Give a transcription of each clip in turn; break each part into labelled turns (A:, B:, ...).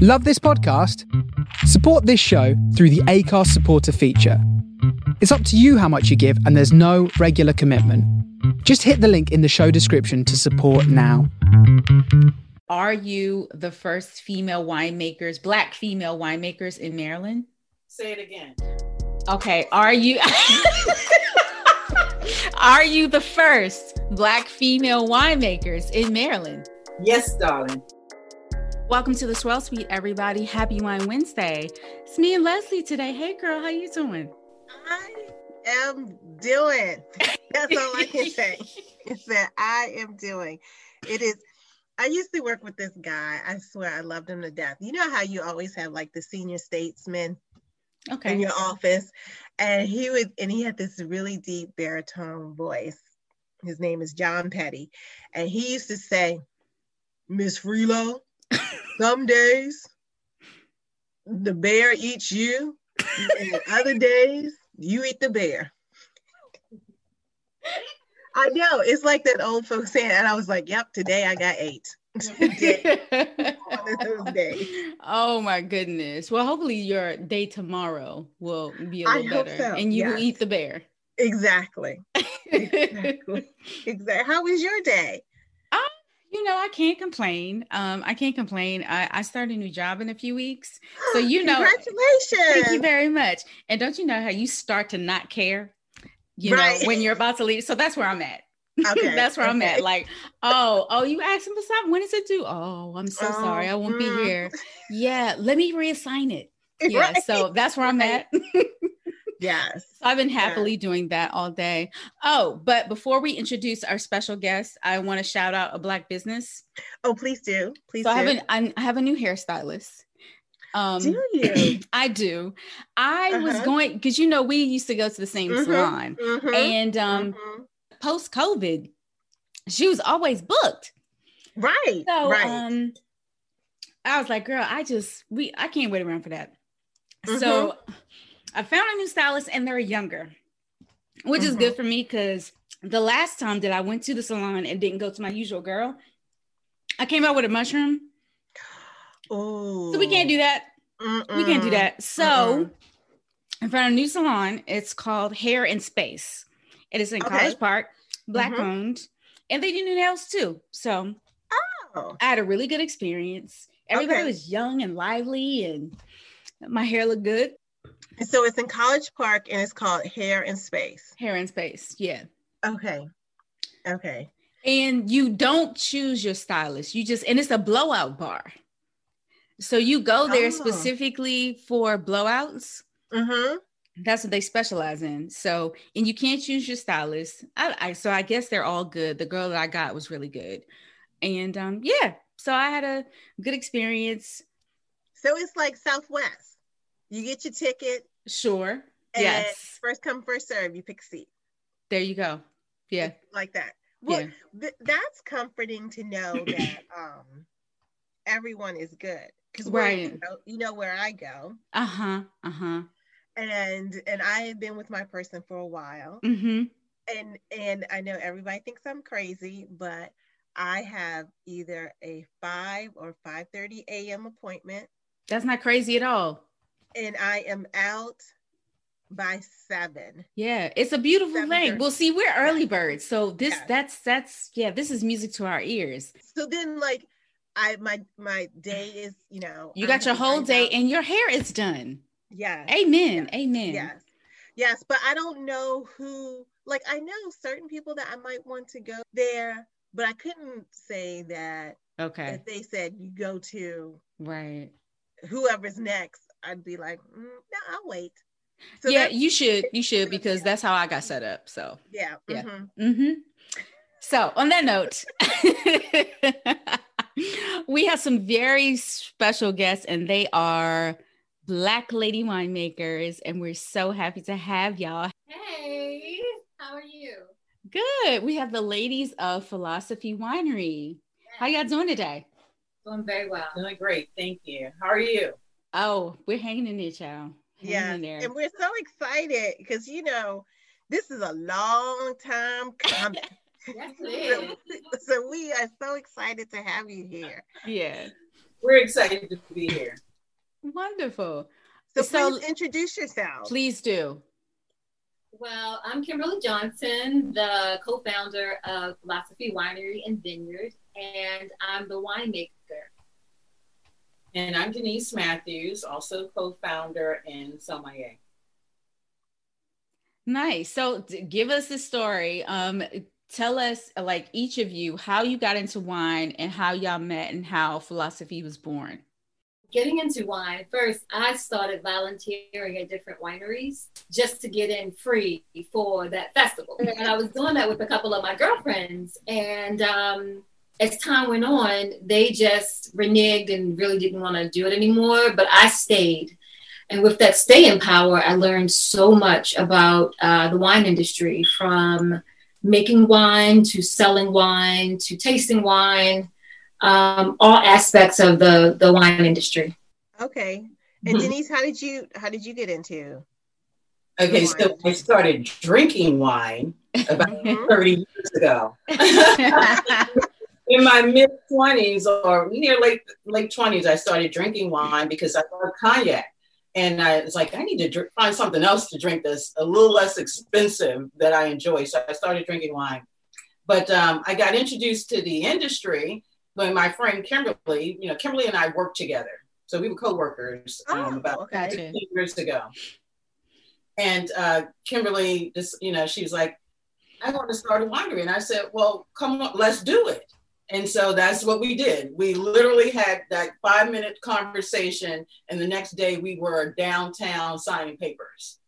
A: Love this podcast? Support this show through the Acast supporter feature. It's up to you how much you give, and there's no regular commitment. Just hit the link in the show description to support now.
B: Are you the first female winemakers, black female winemakers in Maryland?
C: Say it again.
B: Okay. Are you Are you the first black female winemakers in Maryland?
C: Yes, darling.
B: Welcome to the Swirl Suite, everybody. Happy Wine Wednesday. It's me and Leslie today. Hey, girl, how you doing?
D: I am doing. That's all I can say. Is that I am doing. It is. I used to work with this guy. I swear I loved him to death. You know how you always have like the senior statesman
B: Okay.
D: in your office, and he would, and he had this really deep baritone voice. His name is John Petty, and he used to say, "Miss Freelo, some days the bear eats you, and other days you eat the bear." I know it's like that old folks saying, and I was like, "Yep, today I got eight. Today, one of those days.
B: oh my goodness. Well, hopefully your day tomorrow will be a little better
D: so,
B: and you will eat the bear.
D: Exactly, exactly, exactly. How was your day?
B: You know, I can't complain. Um, I can't complain. I, I start a new job in a few weeks. So you know
D: congratulations.
B: Thank you very much. And don't you know how you start to not care, you
D: Right.
B: know, when you're about to leave? So that's where I'm at.
D: Okay,
B: that's where I'm at. Like, oh, oh, you asking for something? When is it due? Oh, I'm so
D: Oh,
B: sorry. I won't be
D: mm.
B: here. Yeah, let me reassign it. Yeah,
D: Right.
B: so that's where I'm at.
D: yes.
B: So I've been happily doing that all day. Oh, but before we introduce our special guest, I want to shout out a black business.
D: Oh, please do. Please
B: So I have an I'm- have a new hairstylist. Um,
D: do you?
B: I do. I was
D: Uh-huh.
B: going because you know we used to go to the same
D: Mhm,
B: salon,
D: Mhm,
B: and um,
D: mhm.
B: post COVID, she was always booked.
D: Right.
B: So
D: right.
B: um, I was like, girl, I just we I can't wait around for that. So
D: Mm-hmm.
B: I found a new stylist, and they're younger, which is
D: Mm-hmm.
B: good for me because the last time that I went to the salon and didn't go to my usual girl, I came out with a mushroom.
D: oh.
B: So we can't do that. We can't do that. So
D: Mm-mm.
B: I found a new salon. It's called Hair in Space. It is in
D: Okay.
B: College Park, black
D: Mhm.
B: owned, and they do new nails too. So
D: Oh.
B: I had a really good experience. Everybody
D: Okay.
B: was young and lively, and my hair looked good.
D: So it's in College Park and it's called Hair in Space.
B: Hair in Space, yeah.
D: Okay. Okay.
B: And you don't choose your stylist. You just and it's a blowout bar. So you go there
D: Oh.
B: specifically for blowouts.
D: Mm-hmm.
B: That's what they specialize in. So, and you can't choose your stylist. I, I so I guess they're all good. The girl that I got was really good, and um, yeah. So I had a good experience.
D: So it's like Southwest. You get your ticket.
B: Sure.
D: And
B: yes.
D: First come, first serve. You pick a seat.
B: There you go. Yeah.
D: Like that. Well,
B: Yeah.
D: th- that's comforting to know that um everyone is good. Because
B: Right.
D: you know, you know where I go.
B: Uh huh. Uh huh.
D: And and I have been with my person for a while.
B: Mm-hmm.
D: and and I know everybody thinks I'm crazy, but I have either a 5 or 5:30 a.m. appointment
B: That's not crazy at all.
D: And I am out by 7.
B: Yeah, it's a beautiful
D: Seven
B: thing.
D: thirty.
B: Well, see, we're early birds, so this
D: Yeah.
B: that's that's yeah, this is music to our ears.
D: So then like I my my day is, you know,
B: You got your whole day
D: out-
B: and your hair is done.
D: Yeah.
B: Amen. Amen.
D: Yes. Yes, but I don't know who like I know certain people that I might want to go there, but I couldn't say that
B: Okay.
D: if they said you go to
B: Right.
D: whoever's next, I'd be like, mm, no, I'll wait. So
B: yeah,
D: that's-
B: you should. You should because that's how I got set up. So,
D: yeah,
B: yeah.
D: mhm.
B: hmm so on that note, we have some very special guests, and they are Black Lady winemakers, and we're so happy to have y'all.
E: Hey, how are you?
B: Good. We have the ladies of Philosophy Winery. How y'all doing today?
E: Doing very well.
C: Doing great. Thank you. How are you?
B: Oh, we're hanging in there, child.
D: Yeah, and we're so excited because you know this is a long time coming.
E: Yes,
D: so, so we are so excited to have you here.
B: yeah.
C: We're excited to be here.
B: Wonderful.
D: So,
B: So-
D: please introduce yourself.
B: Please do.
E: Well, I'm Kimberly Johnson, the co-founder of Philosophy Winery and Vineyard, and I'm the winemaker.
C: And I'm Denise Matthews, also co-founder in Sommelier.
B: Nice. So d- give us the story. Um, tell us, like each of you, how you got into wine and how y'all met and how philosophy was born.
E: Getting into wine, first, I started volunteering at different wineries just to get in free for that festival. And I was doing that with a couple of my girlfriends. And um, as time went on, they just reneged and really didn't want to do it anymore. But I stayed. And with that staying power, I learned so much about uh, the wine industry from making wine to selling wine to tasting wine, um, all aspects of the, the wine industry.
D: Okay. And
C: Mhm.
D: Denise, how did you how did you get into?
C: Okay, so I started drinking wine about
D: Mhm.
C: 30 years ago. In my mid 20s or near late late 20s, I started drinking wine because I love cognac. And I was like, I need to find something else to drink that's a little less expensive that I enjoy. So I started drinking wine. But um, I got introduced to the industry when my friend Kimberly, you know, Kimberly and I worked together. So we were co-workers um,
D: Oh,
C: about
D: okay.
C: 15 years ago. And uh, Kimberly, just you know, she was like, "I want to start a winery," and I said, "Well, come on, let's do it." And so that's what we did. We literally had that five minute conversation, and the next day we were downtown signing papers.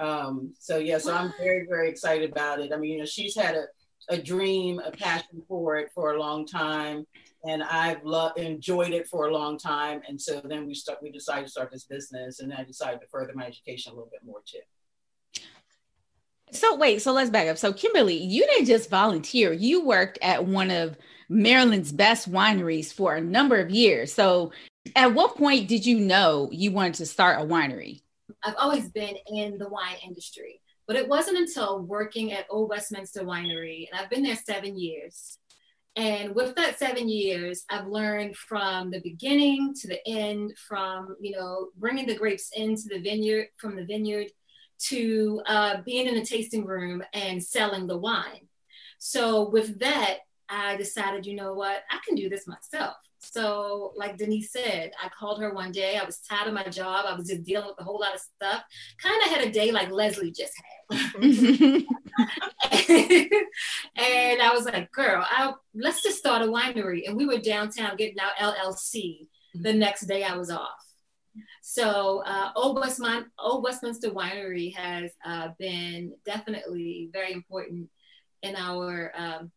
C: Um, so yeah, so I'm very very excited about it. I mean, you know, she's had a a dream, a passion for it for a long time, and I've loved enjoyed it for a long time. And so then we start we decided to start this business, and I decided to further my education a little bit more too.
B: So wait, so let's back up. So Kimberly, you didn't just volunteer. You worked at one of Maryland's best wineries for a number of years. So at what point did you know you wanted to start a winery?
E: I've always been in the wine industry, but it wasn't until working at Old Westminster Winery, and I've been there seven years. And with that seven years, I've learned from the beginning to the end, from you know bringing the grapes into the vineyard, from the vineyard to uh, being in a tasting room and selling the wine. So with that, I decided, you know what, I can do this myself. So, like Denise said, I called her one day. I was tired of my job. I was just dealing with a whole lot of stuff. Kind of had a day like Leslie just had. and I was like, girl, I'll, let's just start a winery. And we were downtown getting our LLC the next day I was off. So uh, Old, Westmin- Old Westminster Winery has uh, been definitely very important in our um,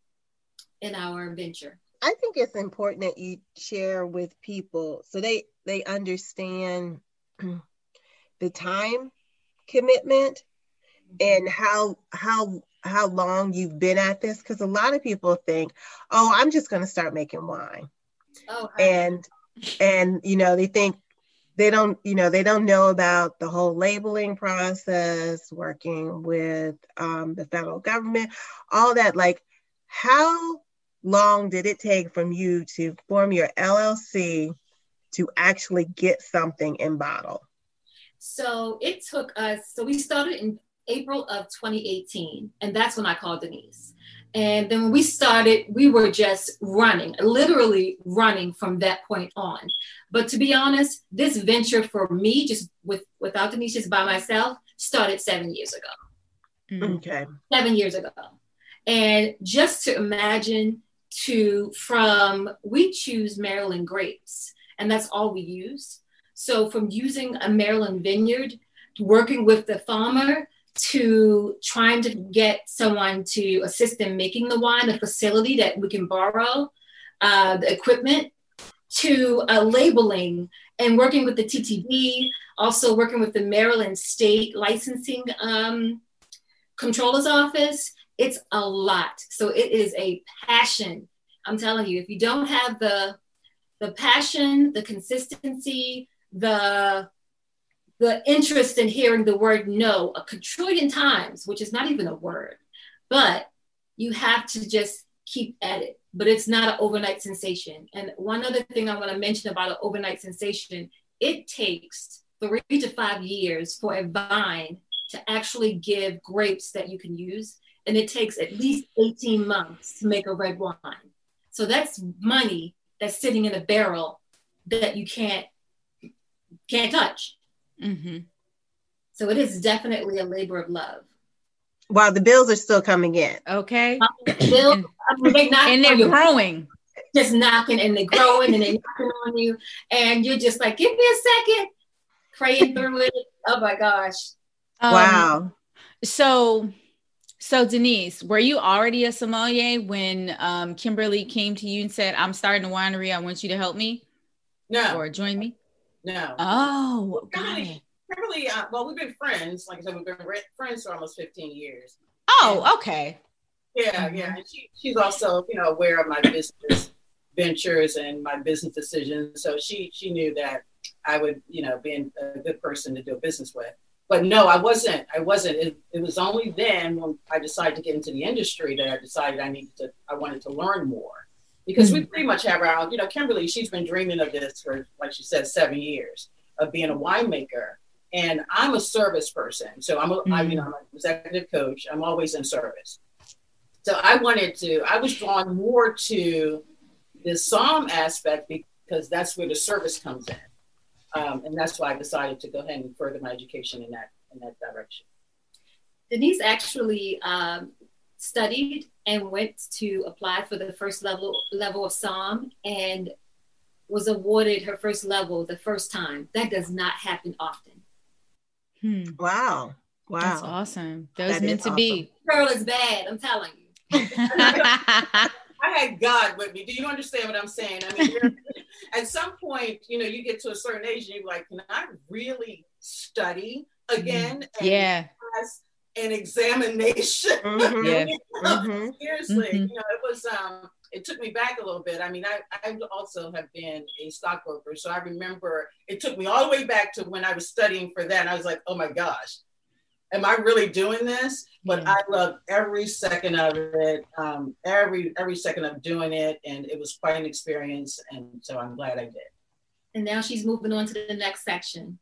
E: in our venture.
D: I think it's important that you share with people so they they understand the time commitment and how how how long you've been at this. Because a lot of people think oh i'm just going to start making wine.
E: Oh,
D: and and you know they think they don't you know they don't know about the whole labeling process working with um, the federal government all that. Like how long did it take from you to form your llc to actually get something in bottle
E: So it took us, so we started in April of 2018, and that's when I called Denise. And then when we started, we were just running, literally running from that point on. But to be honest, this venture for me, just with without Denise, just by myself, started seven years ago.
B: Mm.
D: okay
E: seven years ago. And just to imagine to from we choose Maryland grapes, and that's all we use. So from using a Maryland vineyard, working with the farmer, to trying to get someone to assist in making the wine, a facility that we can borrow, uh, the equipment, to uh, labeling and working with the TTB, also working with the Maryland State Licensing um, Controller's Office. It's a lot. So it is a passion. I'm telling you, if you don't have the the passion, the consistency, the the interest in hearing the word no a quadrillion times, which is not even a word, but you have to just keep at it. But it's not an overnight sensation. And one other thing I want to mention about an overnight sensation, it takes three to five years for a vine to actually give grapes that you can use. And it takes at least 18 months to make a red wine. So that's money that's sitting in a barrel that you can't can't touch. Mm-hmm. So it is definitely a labor of love.
D: While the bills are still coming in.
B: Okay.
E: bills, I mean, they
B: and they're growing.
E: Just knocking and they're growing and they're knocking on you. And you're just like, give me a second, praying through it. Oh my gosh.
D: Um, wow.
B: So so Denise, were you already a sommelier when um, Kimberly came to you and said, "I'm starting a winery. I want you to help me"?
C: No.
B: Or join me?
C: No.
B: Oh, it.
C: Kimberly, uh, well, we've been friends. Like I said, we've been friends for almost 15 years.
B: Oh, and, okay.
C: Yeah, yeah. And she, she's also, you know, aware of my business ventures and my business decisions. So she she knew that I would, you know, be a good person to do a business with but no, I wasn't. I wasn't. It, it, was only then when I decided to get into the industry that I decided I needed to. I wanted to learn more because mm-hmm. we pretty much have our. You know, Kimberly, she's been dreaming of this for, like she said, seven years of being a winemaker, and I'm a service person. So I'm a, mm-hmm. I, you know, I'm an executive coach. I'm always in service. So I wanted to. I was drawn more to the somm aspect because that's where the service comes in. Um, and that's why I decided to go ahead and further my education in that in that direction.
E: Denise actually um, studied and went to apply for the first level level of somm and was awarded her first level the first time. That does not happen often.
D: Hmm. Wow. Wow.
B: That's awesome. That was that meant to awesome. be.
E: Girl is bad, I'm telling you.
C: I had God with me. Do you understand what I'm saying? I mean, at some point, you know, you get to a certain age and you're like, can I really study again?
B: Mm-hmm. yeah.
C: Pass an examination.
B: Mm-hmm. yeah.
C: mm-hmm. Seriously, mm-hmm. you know, it was um it took me back a little bit. I mean, I, I also have been a stockbroker. So I remember it took me all the way back to when I was studying for that. And I was like, oh my gosh, am I really doing this? But I love every second of it, um, every every second of doing it, and it was quite an experience. And so I'm glad I did.
E: And now she's moving on to the next section,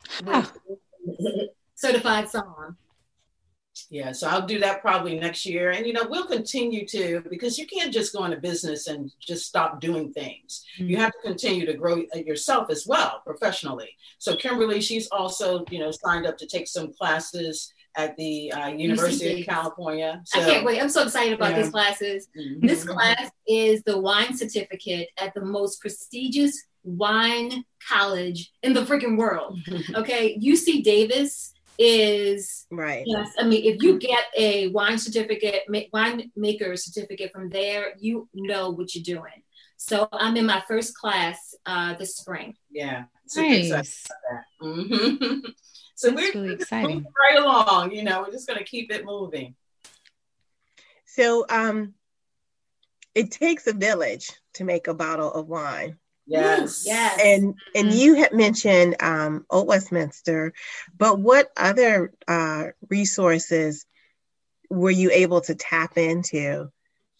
E: certified somm.
C: Yeah, so I'll do that probably next year. And, you know, we'll continue to, because you can't just go into business and just stop doing things. Mm-hmm. You have to continue to grow yourself as well professionally. So, Kimberly, she's also, you know, signed up to take some classes at the uh, University of California.
E: So, I can't wait. I'm so excited about yeah. these classes. Mm-hmm. This class is the wine certificate at the most prestigious wine college in the freaking world. okay. UC Davis is
D: right.
E: Yes. I mean, if you get a wine certificate, wine maker certificate from there, you know what you're doing. So I'm in my first class uh, this spring.
C: Yeah.
B: Nice.
C: Mm-hmm. So That's we're really exciting. right along. You know, we're just going to keep it moving.
D: So, um, it takes a village to make a bottle of wine.
C: Yes.
E: Yes.
D: And and mm-hmm. you had mentioned um, Old Westminster, but what other uh, resources were you able to tap into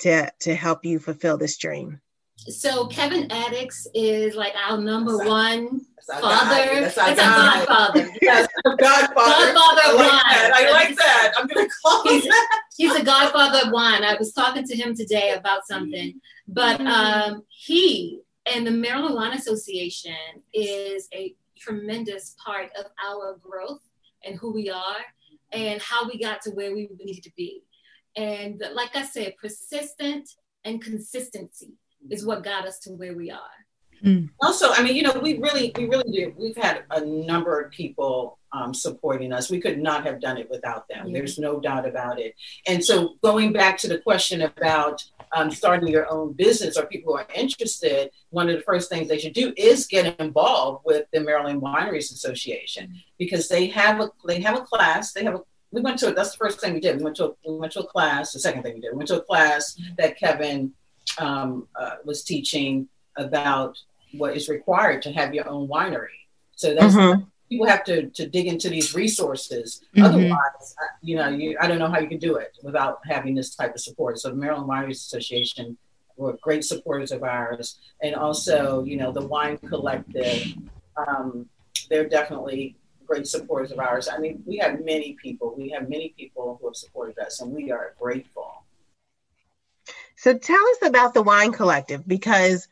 D: to to help you fulfill this dream?
E: So Kevin Atticks is like our number that's one our, father. That's our, that's our godfather.
C: yes, godfather.
E: Godfather
C: I like wine. That. I like that. I'm gonna call
E: he's,
C: him that.
E: He's a godfather of wine. I was talking to him today about something, but mm. um, he and the Maryland Wine Association is a tremendous part of our growth and who we are and how we got to where we needed to be. And like I said, persistent and consistency is what got us to where we are.
C: Mm. Also, I mean, you know, we really, we really do. We've had a number of people um, supporting us. We could not have done it without them. Yeah. There's no doubt about it. And so, going back to the question about um, starting your own business or people who are interested, one of the first things they should do is get involved with the Maryland Wineries Association because they have a they have a class. They have a we went to that's the first thing we did. We went to a, we went to a class. The second thing we did, we went to a class that Kevin um, uh, was teaching about what is required to have your own winery. So that's mm-hmm. people have to to dig into these resources. Mm-hmm. Otherwise, you know, you, I don't know how you can do it without having this type of support. So the Maryland Wineries Association were great supporters of ours, and also, you know, the Wine Collective. Um, they're definitely great supporters of ours. I mean, we have many people. We have many people who have supported us, and we are grateful.
D: So tell us about the Wine Collective because,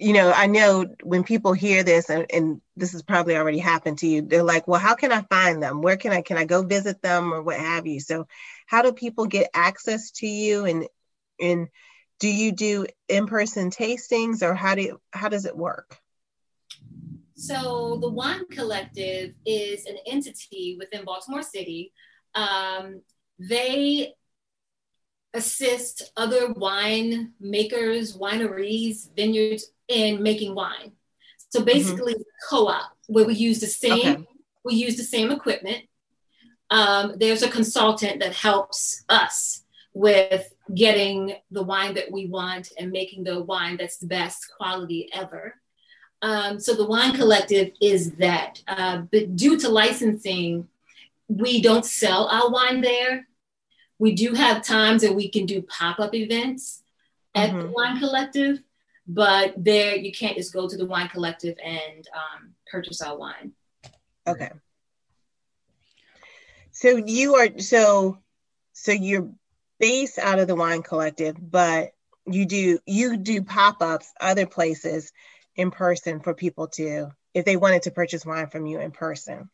D: you know, I know when people hear this, and, and this has probably already happened to you, they're like, well, how can I find them? Where can I can I go visit them or what have you? So how do people get access to you and and do you do in-person tastings or how do you, how does it work?
E: So the Wine Collective is an entity within Baltimore City. Um, they assist other wine makers, wineries, vineyards in making wine. So mm-hmm. basically, mm-hmm. co-op where we use the same okay. we use the same equipment. Um, there's a consultant that helps us with getting the wine that we want and making the wine that's the best quality ever. Um, so the wine collective is that. Uh, but due to licensing, we don't sell our wine there. We do have times that we can do pop-up events at mm-hmm. the wine collective, but there you can't just go to the wine collective and um, purchase our wine.
D: Okay. So you are so so you're based out of the wine collective, but you do you do pop-ups other places in person for people to if they wanted to purchase wine from you in person.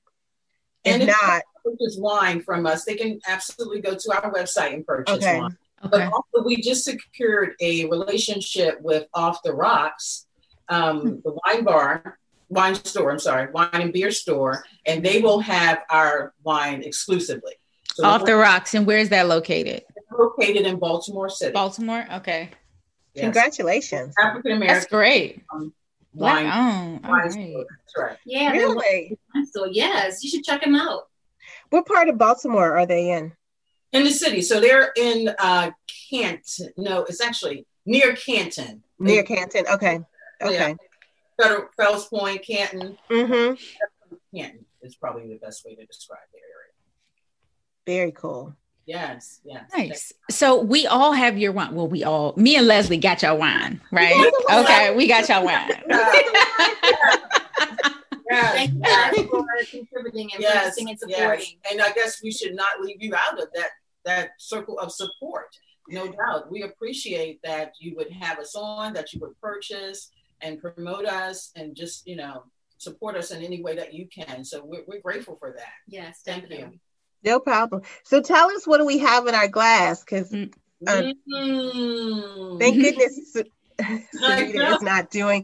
C: And if, if not purchase wine from us, they can absolutely go to our website and purchase okay. wine. Okay. But also, we just secured a relationship with Off the Rocks, um, hmm. the wine bar, wine store. I'm sorry, wine and beer store, and they will have our wine exclusively.
B: So Off the Rocks, and where's that located?
C: Located in Baltimore City.
B: Baltimore. Okay.
D: Yes. Congratulations.
C: African American.
B: That's great. Um, wine. Wow.
E: Wine right. That's right. Yeah. Really? So yes, you should check them out.
D: What part of Baltimore are they in?
C: In the city. So they're in uh Canton. No, it's actually near Canton.
D: Near Canton. Okay. Okay. Yeah.
C: Federal, Fells Point, Canton.
D: Mm-hmm.
C: Canton is probably the best way to describe the area.
D: Very cool.
C: Yes, yes.
B: Nice. So we all have your wine. Well, we all, me and Leslie got your wine, right? okay, we got your wine.
E: Yes. Thank you guys for contributing and yes, and supporting. Yes.
C: And I guess we should not leave you out of that that circle of support. No doubt. We appreciate that you would have us on, that you would purchase and promote us and just, you know, support us in any way that you can. So we're, we're grateful for that.
E: Yes, thank you.
D: No problem. So tell us what do we have in our glass? Because uh, mm. thank goodness Sarita is not doing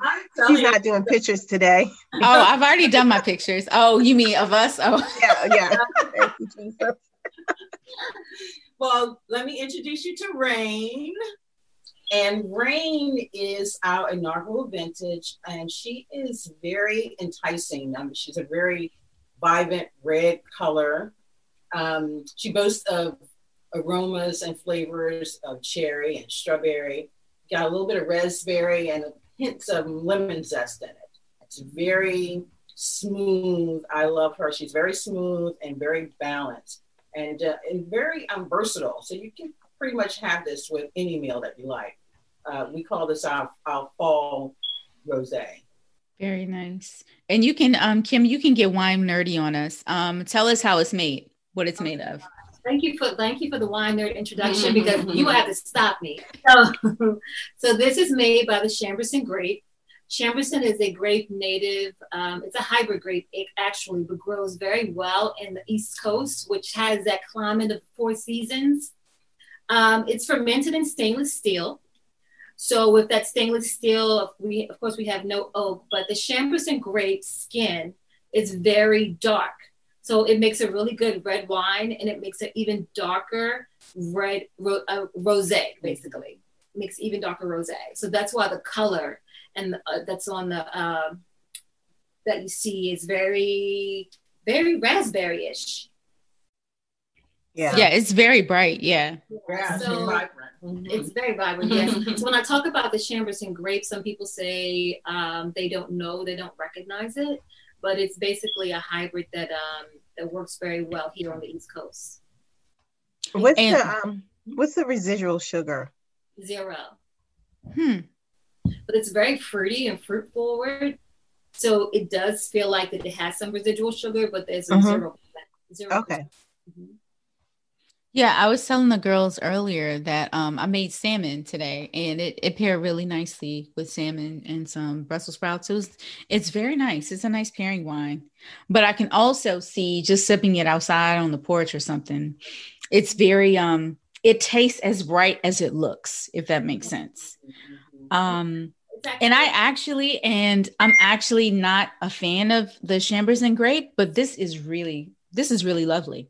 D: she's not doing pictures today.
B: Oh, I've already done my pictures. Oh, you mean of us? Oh
D: yeah, yeah.
C: well, let me introduce you to Rain. And Rain is our inaugural vintage, and she is very enticing. I mean, she's a very vibrant red color. Um, she boasts of aromas and flavors of cherry and strawberry got a little bit of raspberry and hints of lemon zest in it. It's very smooth. I love her. She's very smooth and very balanced and, uh, and very um, versatile. So you can pretty much have this with any meal that you like. Uh, we call this our, our fall rosé.
B: Very nice. And you can, um, Kim, you can get wine nerdy on us. Um, tell us how it's made, what it's made of.
E: Thank you for thank you for the wine nerd introduction because you have to stop me. So, so this is made by the Chambourcin grape. Chambourcin is a grape native. Um, it's a hybrid grape actually, but grows very well in the East Coast, which has that climate of four seasons. Um, it's fermented in stainless steel. So with that stainless steel, we of course we have no oak, but the Chambourcin grape skin is very dark. So it makes a really good red wine and it makes an even darker red ro- uh, rosé, basically. It makes even darker rosé. So that's why the color and uh, that's on the uh, that you see is very very raspberry-ish.
B: Yeah. Yeah, it's very bright. Yeah.
C: yeah so vibrant.
E: Mm-hmm. It's very vibrant. Yes. so when I talk about the Chambourcin grape, some people say um, they don't know, they don't recognize it but it's basically a hybrid that um, that works very well here on the East Coast.
D: What's and, the um, what's the residual sugar?
E: Zero.
B: Hmm.
E: But it's very fruity and fruit forward. So it does feel like that it has some residual sugar, but there's a
D: Mhm.
E: zero. zero
D: Okay.
B: Yeah, I was telling the girls earlier that um, I made salmon today, and it, it paired really nicely with salmon and some Brussels sprouts. It was, it's very nice. It's a nice pairing wine. But I can also see just sipping it outside on the porch or something. It's very um, it tastes as bright as it looks, if that makes sense. Um, and I actually, and I'm actually not a fan of the Chambourcin grape, but this is really, this is really lovely.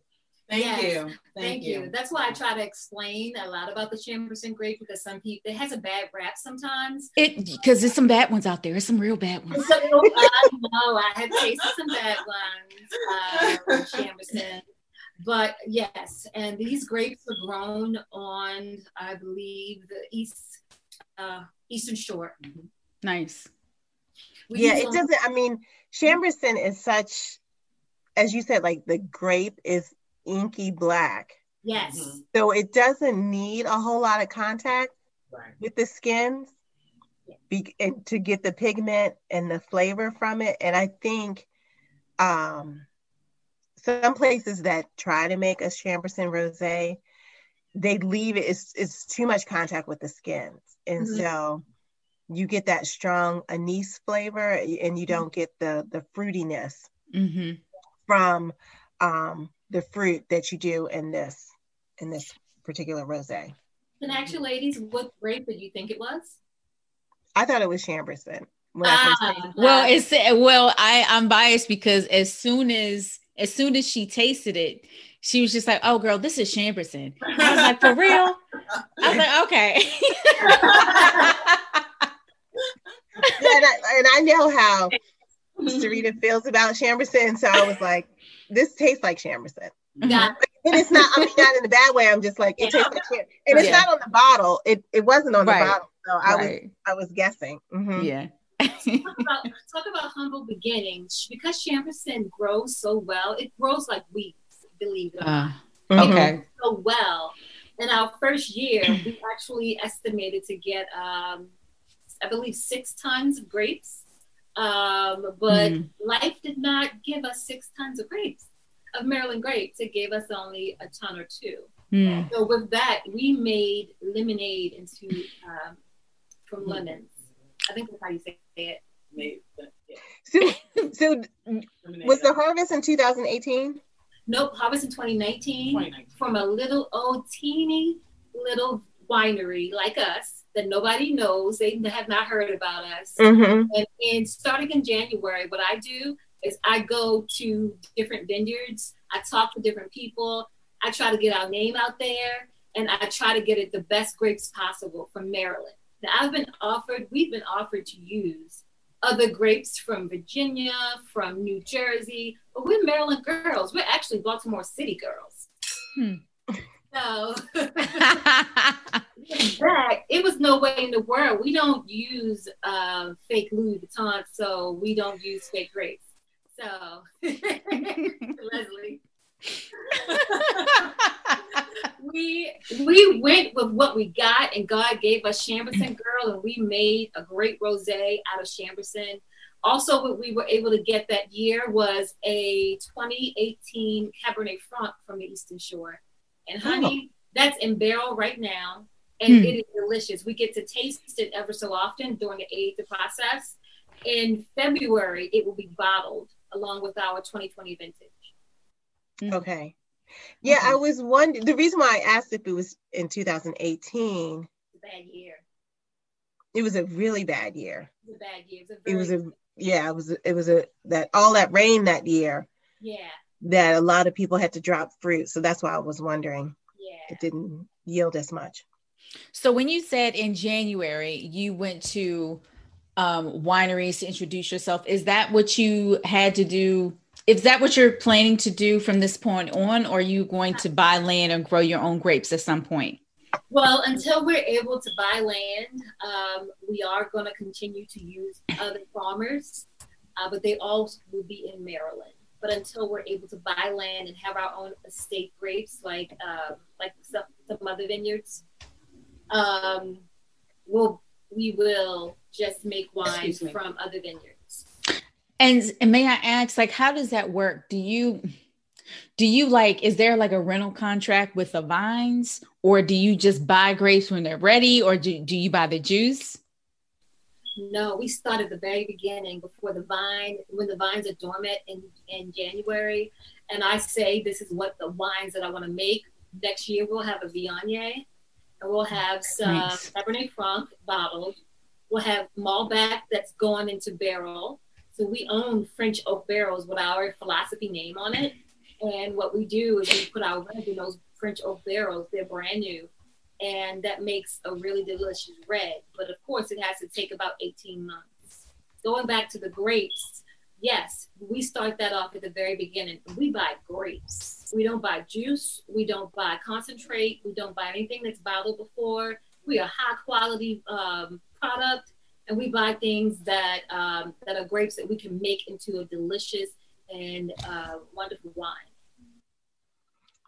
C: Thank
E: Yes.
C: you.
E: Thank, you. That's why I try to explain a lot about the Chambourcin grape because some people it has a bad rap sometimes.
B: It because there's some bad ones out there. There's some real bad ones.
E: So, I know I have tasted some bad ones uh, from Chambourcin, but yes, and these grapes are grown on, I believe, the east uh, eastern shore.
B: Nice.
E: We
D: yeah, it
E: them-
D: doesn't. I mean, Chambourcin is such, as you said, like the grape is inky black,
E: Yes,
C: Mhm.
D: so it doesn't need a whole lot of contact
C: Right.
D: with the skins be, and to get the pigment and the flavor from it. And I think um, some places that try to make a Chambourcin rosé, they leave it. It's it's too much contact with the skins, and
E: Mhm.
D: so you get that strong anise flavor, and you don't get the the fruitiness
B: Mm-hmm.
D: from um, the fruit that you do in this in this particular rosé.
E: and actually, ladies, what grape did you think it was?
D: I thought it was Chambourcin when
E: Ah,
D: it.
B: Well, it's well, I I'm biased because as soon as as soon as she tasted it, she was just like, "Oh, girl, this is Chambourcin." I was like, "For real?" I was like, "Okay."
D: Yeah, and, I, and I know how Sarita feels about Chambourcin, so I was like, "This tastes like Chambourcin."
E: Yeah.
D: And it's not. I mean, not in a bad way. I'm just like, it tastes like Chambourcin, and it's
B: Yeah.
D: not on the bottle. It it wasn't on
B: Right.
D: the bottle, so I was. I was guessing. Mhm.
B: Yeah.
E: talk about talk about humble beginnings because Chambourcin grows so well. It grows like weeds, believe it or not.
B: Uh,
D: Mhm.
B: okay.
E: so well. In our first year, we actually estimated to get, um, I believe, six tons of grapes. Um, but
B: Mhm.
E: life did not give us six tons of grapes, of Maryland grapes. It gave us only a ton or two.
B: Hmm.
E: So with that, we made lemonade into um, from
C: Hmm.
E: lemons. I think that's how you say it.
C: Maybe, but, yeah.
D: So so was the harvest in 2018?
E: Nope, harvest in 2019.
C: 2019.
E: from a little old teeny little winery like us that nobody knows. They have not heard about us.
D: Mm-hmm.
E: And, and starting in January, what I do is I go to different vineyards. I talk to different people. I try to get our name out there, and I try to get it the best grapes possible from Maryland. Now I've been offered. We've been offered to use other grapes from Virginia, from New Jersey, but we're Maryland girls. We're actually Baltimore City girls.
B: Hmm.
E: So that it was no way in the world. We don't use uh, fake Louis Vuitton, so we don't use fake grapes. So Leslie, we we went with what we got, and God gave us Chambourcin Girl, and we made a great rosé out of Chambourcin. Also, what we were able to get that year was a 2018 Cabernet Franc from the Eastern Shore, and honey, that's in barrel right now, and
B: Hmm.
E: it is delicious. We get to taste it ever so often during the age the process. In February, it will be bottled along with our 2020 vintage.
D: Okay. Yeah,
B: Okay.
D: I was wondering. The reason why I asked if it was in 2018,
E: It's a bad year.
D: it was a really bad year.
E: It's a bad year. It's a
D: It was a yeah, it was it was a that all that rain that year
E: yeah,
D: that a lot of people had to drop fruit. So that's why I was wondering.
E: yeah.
D: It didn't yield as much.
B: so when you said in January you went to um, wineries to introduce yourself, is that what you had to do? Is that what you're planning to do from this point on, or are you going to buy land and grow your own grapes at some point?
E: Well, until we're able to buy land, um, we are going to continue to use other farmers, uh, but they all will be in Maryland. But until we're able to buy land and have our own estate grapes, like um, like some, some other vineyards, um, we'll we will just make wines
C: Excuse me.
E: from other vineyards.
B: And, and may I ask, like, how does that work? Do you do you like is there like a rental contract with the vines, or do you just buy grapes when they're ready, or do, do you buy the juice?
E: No, we start at the very beginning before the vine, when the vines are dormant in, in January. And I say, this is what the wines that I want to make. Next year, we'll have a Viognier and we'll have some
B: Nice.
E: Cabernet Franc bottled. We'll have Malbec that's going into barrel. So we own French oak barrels with our philosophy name on it. And what we do is we put our red in those French oak barrels. They're brand new and that makes a really delicious red. But of course, it has to take about 18 months. Going back to the grapes, yes, we start that off at the very beginning. We buy grapes. We don't buy juice. We don't buy concentrate. We don't buy anything that's bottled before. We are high quality um, product, and we buy things that um, that are grapes that we can make into a delicious and uh, wonderful wine.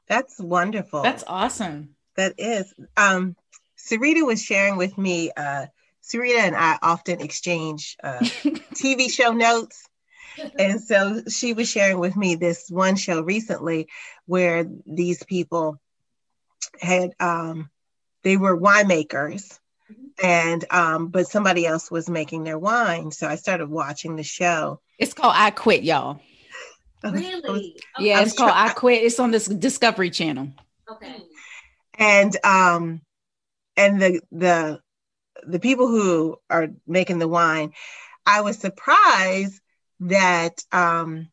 D: That's wonderful.
B: That's awesome.
D: That is. Um, Sarita was sharing with me. Uh, Sarita and I often exchange uh, TV show notes. And so she was sharing with me this one show recently where these people had, um, they were winemakers and, um, but somebody else was making their wine. So I started watching the show.
B: It's called I Quit, y'all.
E: Really?
B: Yeah,
D: I
B: it's called
D: try-
B: I Quit. It's on this Discovery Channel.
E: Okay.
D: And um and the the the people who are making the wine i was surprised that um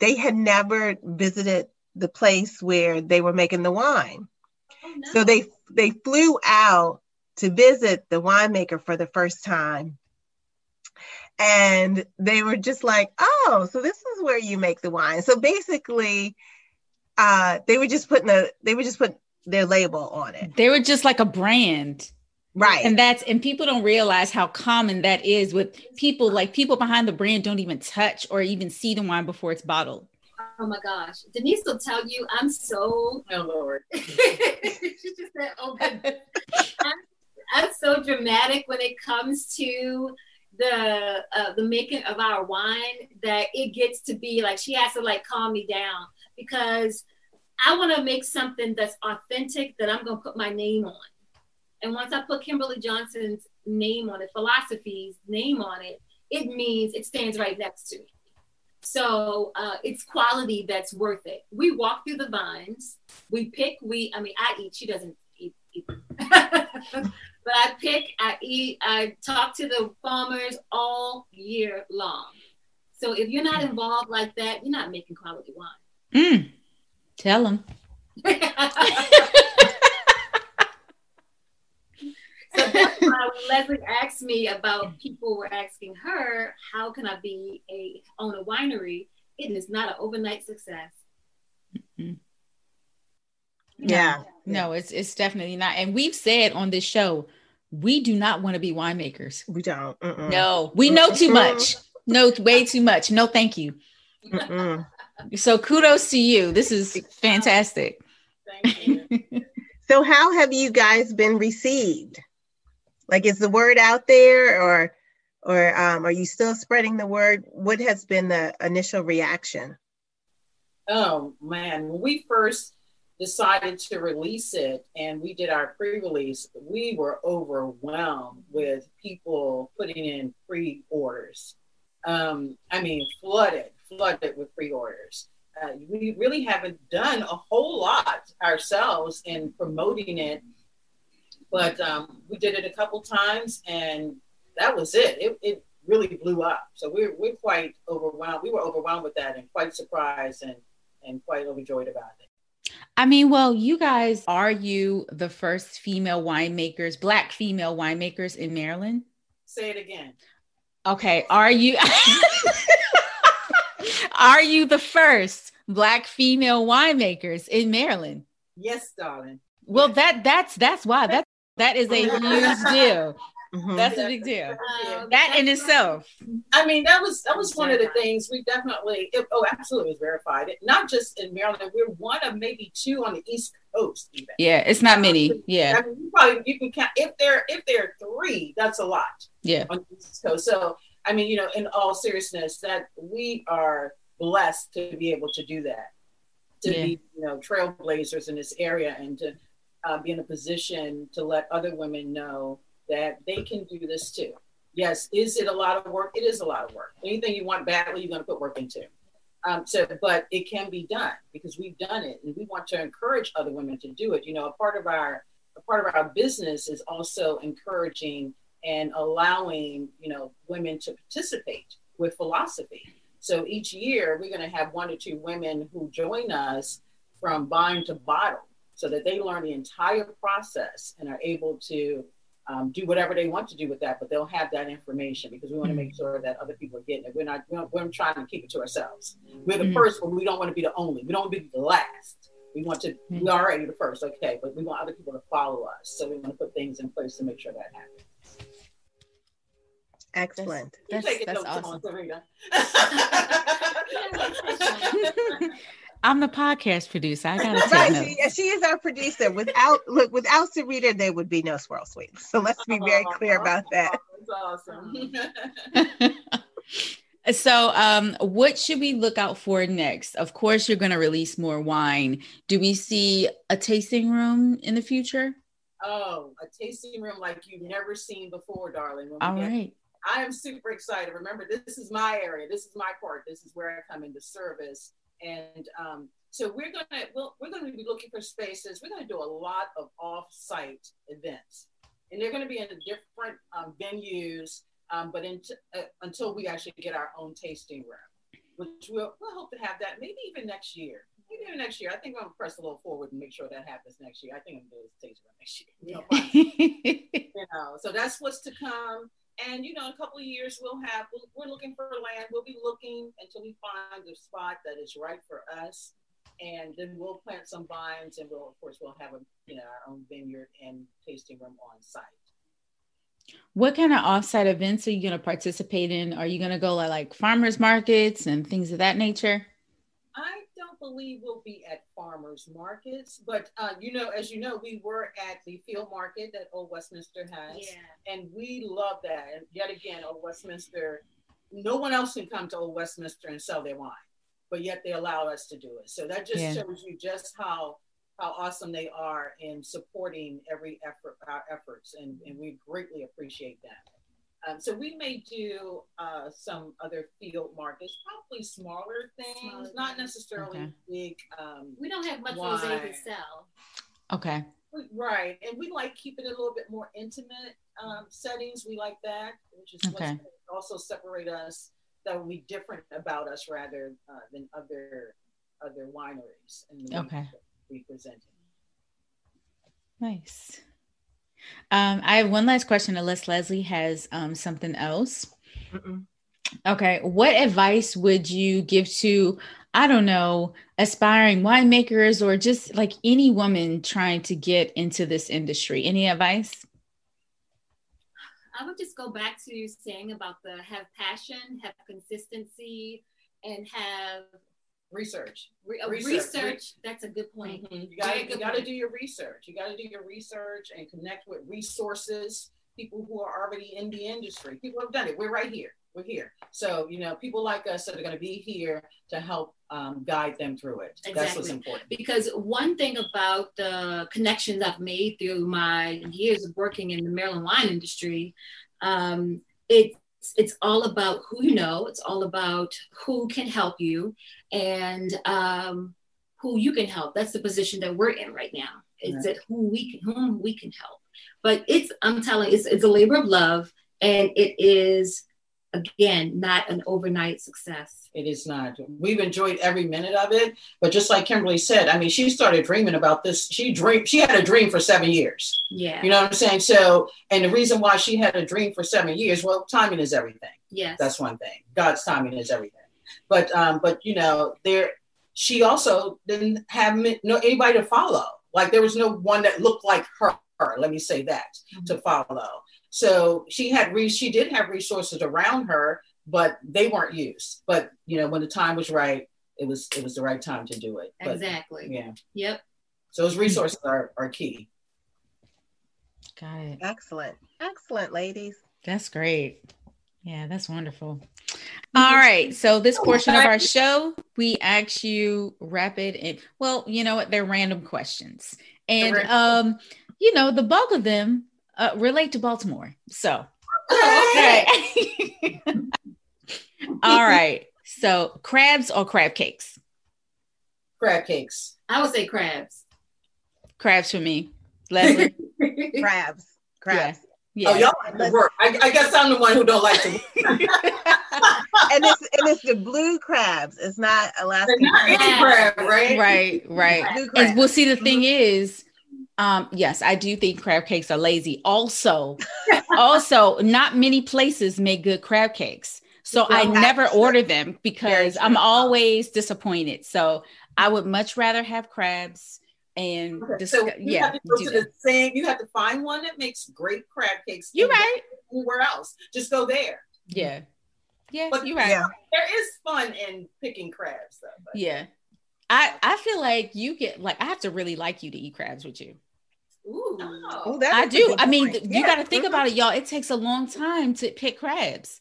D: they had never visited the place where they were making the wine.
E: Oh, no.
D: so they they flew out to visit the winemaker for the first time. And they were just like oh so this is where you make the wine. So basically uh they were just putting the they were just putting their label on it
B: They were just like a brand.
D: right
B: And that's and people don't realize how common that is with people like people behind the brand don't even touch or even see the wine before it's bottled.
E: Oh my gosh. Denise will tell you I'm so
C: Oh Lord.
E: she just said, oh my I'm, I'm so dramatic when it comes to the uh, the making of our wine that it gets to be like she has to like calm me down because I want to make something that's authentic that I'm gonna put my name on. And once I put Kimberly Johnson's name on it, philosophy's name on it, it means it stands right next to me. So uh, it's quality that's worth it. We walk through the vines. We pick. We. I mean, I eat. She doesn't eat. eat. but I pick. I eat. I talk to the farmers all year long. So if you're not involved like that, you're not making quality wine.
B: Mm. Tell them.
E: so that's why when Leslie asked me about people were asking her, how can I be a own a winery? It is not an overnight success.
D: yeah
B: No, it's it's definitely not. And we've said on this show, we do not want to be winemakers.
D: we don't Mm-mm.
B: No, we know too much. No, way too much. No, thank you.
D: Mm-mm.
B: So kudos to you. This is fantastic.
C: Thank you.
D: so how have you guys been received like is the word out there or or um, are you still spreading the word what has been the initial reaction
C: Oh man, when we first decided to release it and we did our pre-release, we were overwhelmed with people putting in pre-orders. Um, I mean, flooded, flooded with pre-orders. Uh, we really haven't done a whole lot ourselves in promoting it, but um, we did it a couple times and that was it. It, it really blew up. So we're, we're quite overwhelmed. We were overwhelmed with that and quite surprised and and quite overjoyed about it.
B: I mean, well, you guys are you the first female winemakers, black female winemakers in Maryland?
C: Say it again.
B: Okay, are you are you the first black female winemakers in Maryland?
C: Yes, darling.
B: Well, that that's that's why that that is a huge deal. Mm-hmm. That's a big deal. Uh, that in itself.
C: I mean, that was that was one of the things we definitely. It, oh, absolutely was verified. It, not just in Maryland. We're one of maybe two on the East Coast. Even.
B: Yeah, it's not many. Yeah.
C: I mean, you probably you can count if there if there are three. That's a lot.
B: Yeah.
C: On the East Coast. So I mean, you know, in all seriousness, that we are blessed to be able to do that, to yeah. be you know trailblazers in this area, and to uh, be in a position to let other women know that they can do this too. Yes, is it a lot of work? It is a lot of work. Anything you want badly, you're going to put work into. Um, so, but it can be done because we've done it, and we want to encourage other women to do it. You know, a part of our a part of our business is also encouraging and allowing you know women to participate with philosophy. So each year we're going to have one or two women who join us from buying to bottle, so that they learn the entire process and are able to um, do whatever they want to do with that, but they'll have that information because we want to make mm-hmm. sure that other people are getting it. We're not, we're, we're trying to keep it to ourselves. We're the mm-hmm. first, but we don't want to be the only. We don't want to be the last. We want to, mm-hmm. we're already the first, okay, but we want other people to follow us. So we want to put things in place to make sure that happens.
D: Excellent.
C: That's, that's, that's awesome.
B: I'm the podcast producer. I gotta
D: right. She, she, is our producer. Without look, without Sarita, there would be no Swirl Suite. So let's be very clear about that.
C: That's awesome.
B: so, um, what should we look out for next? Of course, you're going to release more wine. Do we see a tasting room in the future?
C: Oh, a tasting room like you've never seen before, darling.
B: All right.
C: I am super excited. Remember, this is my area. This is my part. This is where I come into service. And um, so we're gonna we'll, we're gonna be looking for spaces. We're gonna do a lot of off-site events, and they're gonna be in different um, venues. Um, but in, uh, until we actually get our own tasting room, which we'll, we'll hope to have that maybe even next year. Maybe even next year. I think I'm gonna press a little forward and make sure that happens next year. I think I'm gonna do this tasting room next year. You know, you know, so that's what's to come. And you know, in a couple of years, we'll have we're looking for land. We'll be looking until we find the spot that is right for us, and then we'll plant some vines, and we'll of course we'll have a you know our own vineyard and tasting room on site.
B: What kind of offsite events are you going to participate in? Are you going to go like farmers markets and things of that nature?
C: I don't believe we'll be at farmers markets, but uh, you know, as you know, we were at the field market that Old Westminster has, yeah. and we love that. And yet again, Old Westminster, no one else can come to Old Westminster and sell their wine, but yet they allow us to do it. So that just yeah. shows you just how how awesome they are in supporting every effort our efforts, and, and we greatly appreciate that. Um, so we may do uh, some other field markets, probably smaller things, smaller not things. necessarily okay. big. Um,
E: we don't have much rosé to sell.
B: Okay.
C: Right, and we like keeping it a little bit more intimate um, settings. We like that, which is okay. also separate us. That will be different about us rather uh, than other other wineries. And
B: okay.
C: We presenting.
B: Nice. Um, I have one last question, unless Leslie has um, something else. Mm-mm. Okay. What advice would you give to, I don't know, aspiring winemakers or just like any woman trying to get into this industry? Any advice?
E: I would just go back to saying about the have passion, have consistency, and have
C: research.
E: Re- uh, research. research. That's a good point.
C: Mm-hmm. You got you got to do your research. You got to do your research and connect with resources. People who are already in the industry. People have done it. We're right here. We're here. So you know, people like us that are going to be here to help um, guide them through it. Exactly. That's what's important.
E: Because one thing about the connections I've made through my years of working in the Maryland wine industry, um, it it's all about who you know. It's all about who can help you and um, who you can help. That's the position that we're in right now. Is right. that who we can whom we can help. But it's i'm telling it's, it's a labor of love and it is again not an overnight success
C: it is not. We've enjoyed every minute of it but just like kimberly said i mean she started dreaming about this. She dream. she had a dream for seven years.
E: Yeah.
C: You know what i'm saying? So and the reason why she had a dream for seven years well timing is everything.
E: Yes.
C: That's one thing. God's timing is everything. But um but you know there she also didn't have no anybody to follow. Like there was no one that looked like her let me say that mm-hmm. to follow. So she had re- she did have resources around her, but they weren't used. But you know, when the time was right, it was it was the right time to do it. But,
E: exactly.
C: Yeah.
E: Yep.
C: So those resources are, are key.
B: Got it.
D: Excellent. Excellent, ladies.
B: That's great. Yeah, that's wonderful. All right. So this portion of our show, we ask you rapid and well, you know what? They're random questions. And um, you know, the bulk of them uh, relate to Baltimore. So
C: Okay.
B: all right. So crabs or crab cakes?
C: Crab cakes.
E: I would say crabs.
B: Crabs for me. Leslie.
D: Crabs. Crabs.
B: Yeah.
C: Oh, y'all like to work. I, I guess I'm the one who don't like to work.
D: And it's and it's the blue crabs. It's not Alaskan
C: They're not
D: crabs.
C: any crab, right?
B: right, right.
D: Blue
B: And
D: crabs.
B: well, see, the thing is, um, yes, I do think crab cakes are lazy. Also, also, not many places make good crab cakes. So I never
D: that's
B: order them because I'm always disappointed. So I would much rather have crabs and
C: Okay,
B: dis-
C: so you
B: yeah,
C: have to go to
B: that.
C: the same. You have to find one that makes great crab cakes.
B: You're right.
C: Anywhere else, just go there.
B: Yeah. Yeah,
C: But
B: you're right.
D: Yeah.
C: There is fun in picking crabs, though. but-
B: Yeah. I, I feel like you get like I have to really like you to eat crabs with you.
E: Ooh.
C: Oh.
D: That
B: I do. I mean,
D: point.
B: th- you got to think
D: Mhm.
B: about it, y'all. It takes a long time to pick crabs.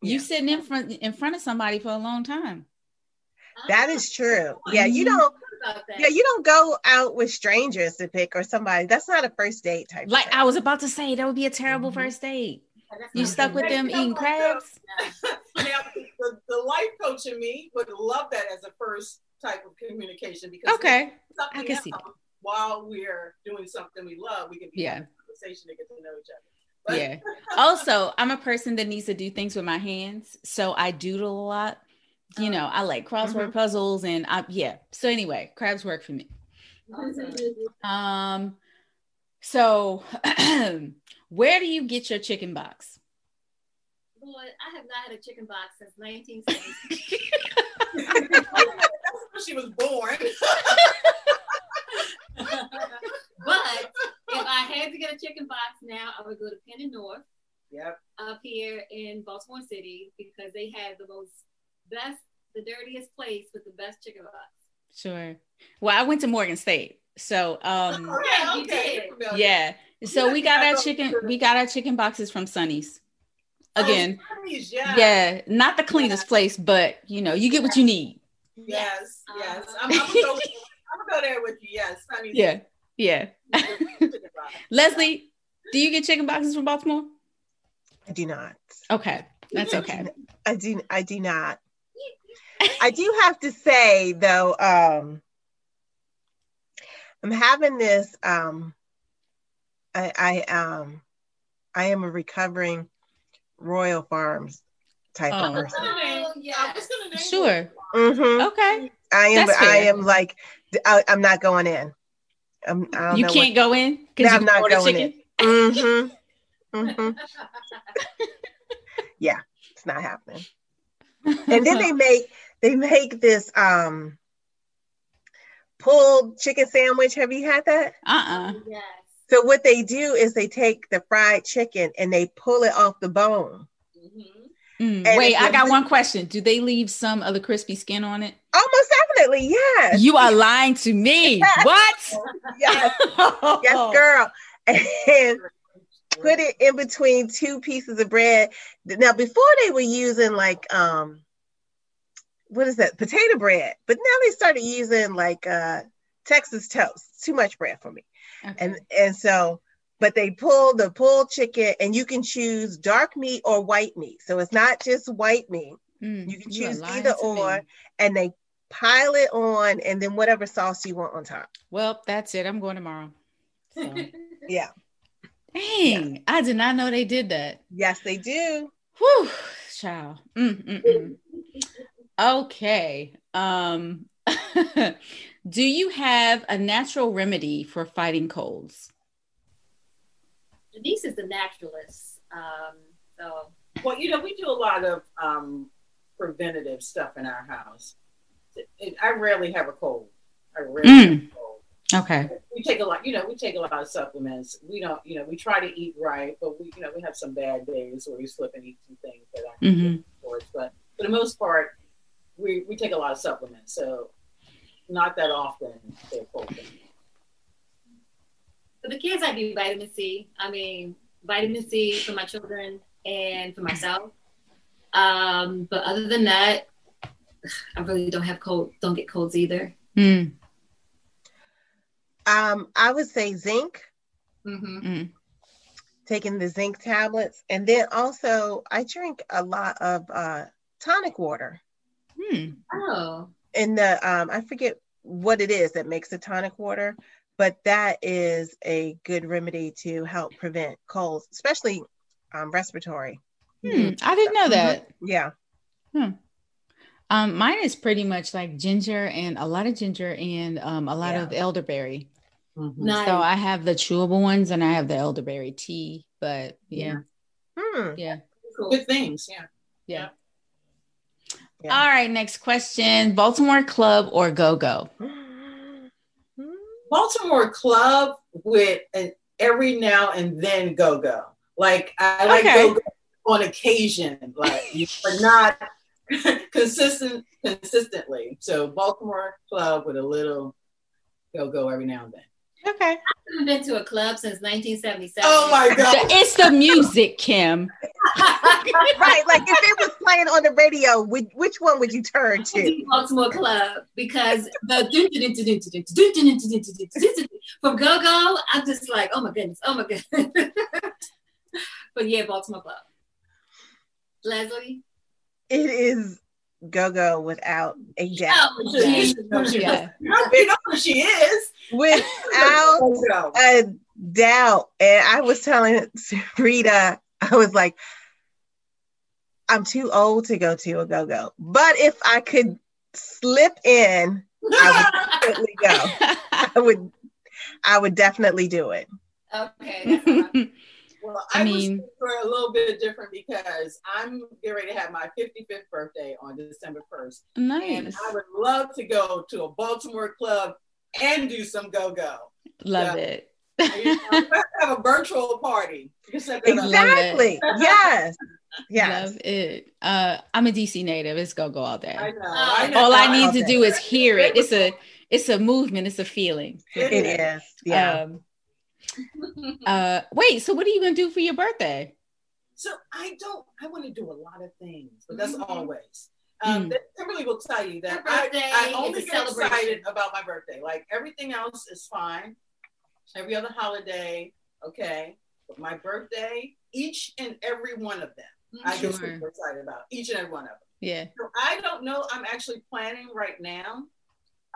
B: You sitting in front in front of somebody for a long time.
D: That is true. Yeah, you don't. Yeah, you don't go out with strangers to pick or somebody. That's not a first date type.
B: Like
D: thing.
B: I was about to say, that would be a terrible
D: Mhm.
B: first date. You stuck with them eating crabs.
C: now, the, the life coach in me would love that as a first type of communication because
B: Okay. I can see
C: else while we're doing something we love, we can be
B: Yeah.
C: having a conversation to get to know each other. But-
B: Yeah. Also, I'm a person that needs to do things with my hands, so I doodle a lot. You know, I like crossword puzzles, and I yeah. So anyway, crabs work for me.
E: Awesome.
B: Um, so where do you get your chicken box?
E: Boy, I have not had a chicken box since 1970.
C: That's when she was born.
E: but if I had to get a chicken box now, I would go to Penn and North
C: yep.
E: up here in Baltimore City because they have the most best, the dirtiest place with the best chicken box.
B: Sure. Well, I went to Morgan State, so um,
E: Yeah,
C: okay.
B: yeah. So we got our chicken. We got our chicken boxes from Sonny's. Again,
C: Oh, Sonny's, yeah.
B: yeah, not the cleanest place, but you know, you get what you need.
C: Yes, yes.
E: Uh-huh.
C: I'm, I'm, gonna go, I'm gonna go there with you. Yes, Sonny's.
B: Yeah, yeah. Leslie, do you get chicken boxes from Baltimore?
D: I do not.
B: Okay, that's okay.
D: I do. I do not. I do have to say though, um, I'm having this. Um, I, I um, I am a recovering Royal Farms type
B: Oh.
D: of person.
E: Oh,
C: I
E: yes.
C: was gonna name
B: Sure.
D: hmm
B: Okay.
D: I am.
B: That's
D: I
B: fair.
D: am like. I, I'm not going in. I'm, I don't
B: You
D: know
B: can't go in because
D: I'm not
B: order
D: going
B: chicken.
D: Mm-hmm. Mm-hmm. Yeah, it's not happening. And then they make they make this um pulled chicken sandwich. Have you had that?
B: uh-uh.
E: Yes.
D: So what they do is they take the fried chicken and they pull it off the bone.
E: Mhm.
B: Mm, Wait, I got one question. Do they leave some of the crispy skin on it?
D: Almost definitely, yes.
B: You are lying to me. What?
D: Yes, yes, girl. And put it in between two pieces of bread. Now, before they were using like um, what is that? Potato bread, but now they started using like uh Texas toast. Too much bread for me.
B: Okay.
D: And and so, but they pull the pulled chicken, and you can choose dark meat or white meat. So it's not just white meat.
B: Mm,
D: You can choose
B: lying
D: either
B: to me.
D: or, and they pile it on, and then whatever sauce you want on top.
B: Well, that's it. I'm going tomorrow. So.
D: Yeah.
B: Dang, I did not know they did that.
D: Yes, they do.
B: Whew, child. Mm, mm, mm. Okay. Um, do you have a natural remedy for fighting colds?
E: Denise is the naturalist. Um, so
C: Well, you know, we do a lot of um, preventative stuff in our house. It, I rarely have a cold. I rarely
B: Mm.
C: have a cold.
B: Okay.
C: We take a lot, you know, we take a lot of supplements. We don't, you know, we try to eat right, but we, you know, we have some bad days where we slip and eat some things that aren't
B: Mhm.
C: good for us. But for the most part, we, we take a lot of supplements. So not that often they're cold.
E: For the kids, I do vitamin C. I mean, vitamin C for my children and for myself. Um, but other than that, I really don't have cold. Don't get colds either.
B: Mm,
D: Um, I would say zinc,
E: hmm
B: mm.
D: taking the zinc tablets, and then also I drink a lot of uh, tonic water.
B: Hmm.
E: Oh,
D: In the um, I forget what it is that makes the tonic water, but that is a good remedy to help prevent colds, especially um, respiratory.
B: Hmm. I didn't know that.
D: Yeah. Hmm.
B: Um, mine is pretty much like ginger and a lot of ginger and um, a lot
D: Yeah.
B: of elderberry.
E: nice.
B: So I have the chewable ones and I have the elderberry tea. But yeah,
D: Hmm.
B: yeah.
E: cool.
C: Good things, yeah.
B: Yeah.
D: Yeah.
B: All right, next question. Baltimore Club or Go Go?
C: Baltimore club with an every now and then go go. Like I like
B: Okay.
C: go go on occasion, like but not consistent consistently. So Baltimore club with a little go go every now and then.
B: Okay.
E: I haven't been to a club since 1977.
C: Oh my god!
B: It's the music, Kim.
D: right. Like if it was playing on the radio, would, which one would you turn to?
E: Baltimore Club because the from Go Go, I'm just like, oh my goodness, oh my goodness. but yeah, Baltimore Club. Leslie,
D: It is go go without a doubt.
E: oh,
C: You she
B: Yeah.
C: is. You know- you know who she is.
D: Without
C: Go go.
D: a doubt. And I was telling Rita, I was like, I'm too old to go to a go go. But if I could slip in, I would definitely go. I would I would definitely do it.
E: okay. that's fine.
C: Well,
B: I
C: I,
B: mean-
C: was for a little bit different because I'm getting ready to have my 55th birthday on December 1st. And. I would love to go to a Baltimore club and do some go go.
B: Love
C: Yeah.
B: it.
C: have a virtual party. You can set that up.
D: Exactly. Yes. Yes.
B: Love it. Uh, I'm a DC native. It's go go all
C: I
B: day.
C: know. I know.
B: All I need to
D: Okay.
B: do is hear it. It's a it's a movement. It's a feeling.
D: It is. Yeah.
B: Um, uh, wait. So what are you gonna do for your birthday?
C: So I don't. I want to do a lot of things, but that's
E: Mhm.
C: always. Um,
B: Mm.
C: that Kimberly will tell you that
E: Her
C: I, I only
E: a
C: get excited about my birthday. Like everything else is fine. Every other holiday, okay. But my birthday, each and every one of them, I get
B: Sure.
C: super excited about each and every one of them.
B: Yeah.
C: So I don't know. I'm actually planning right now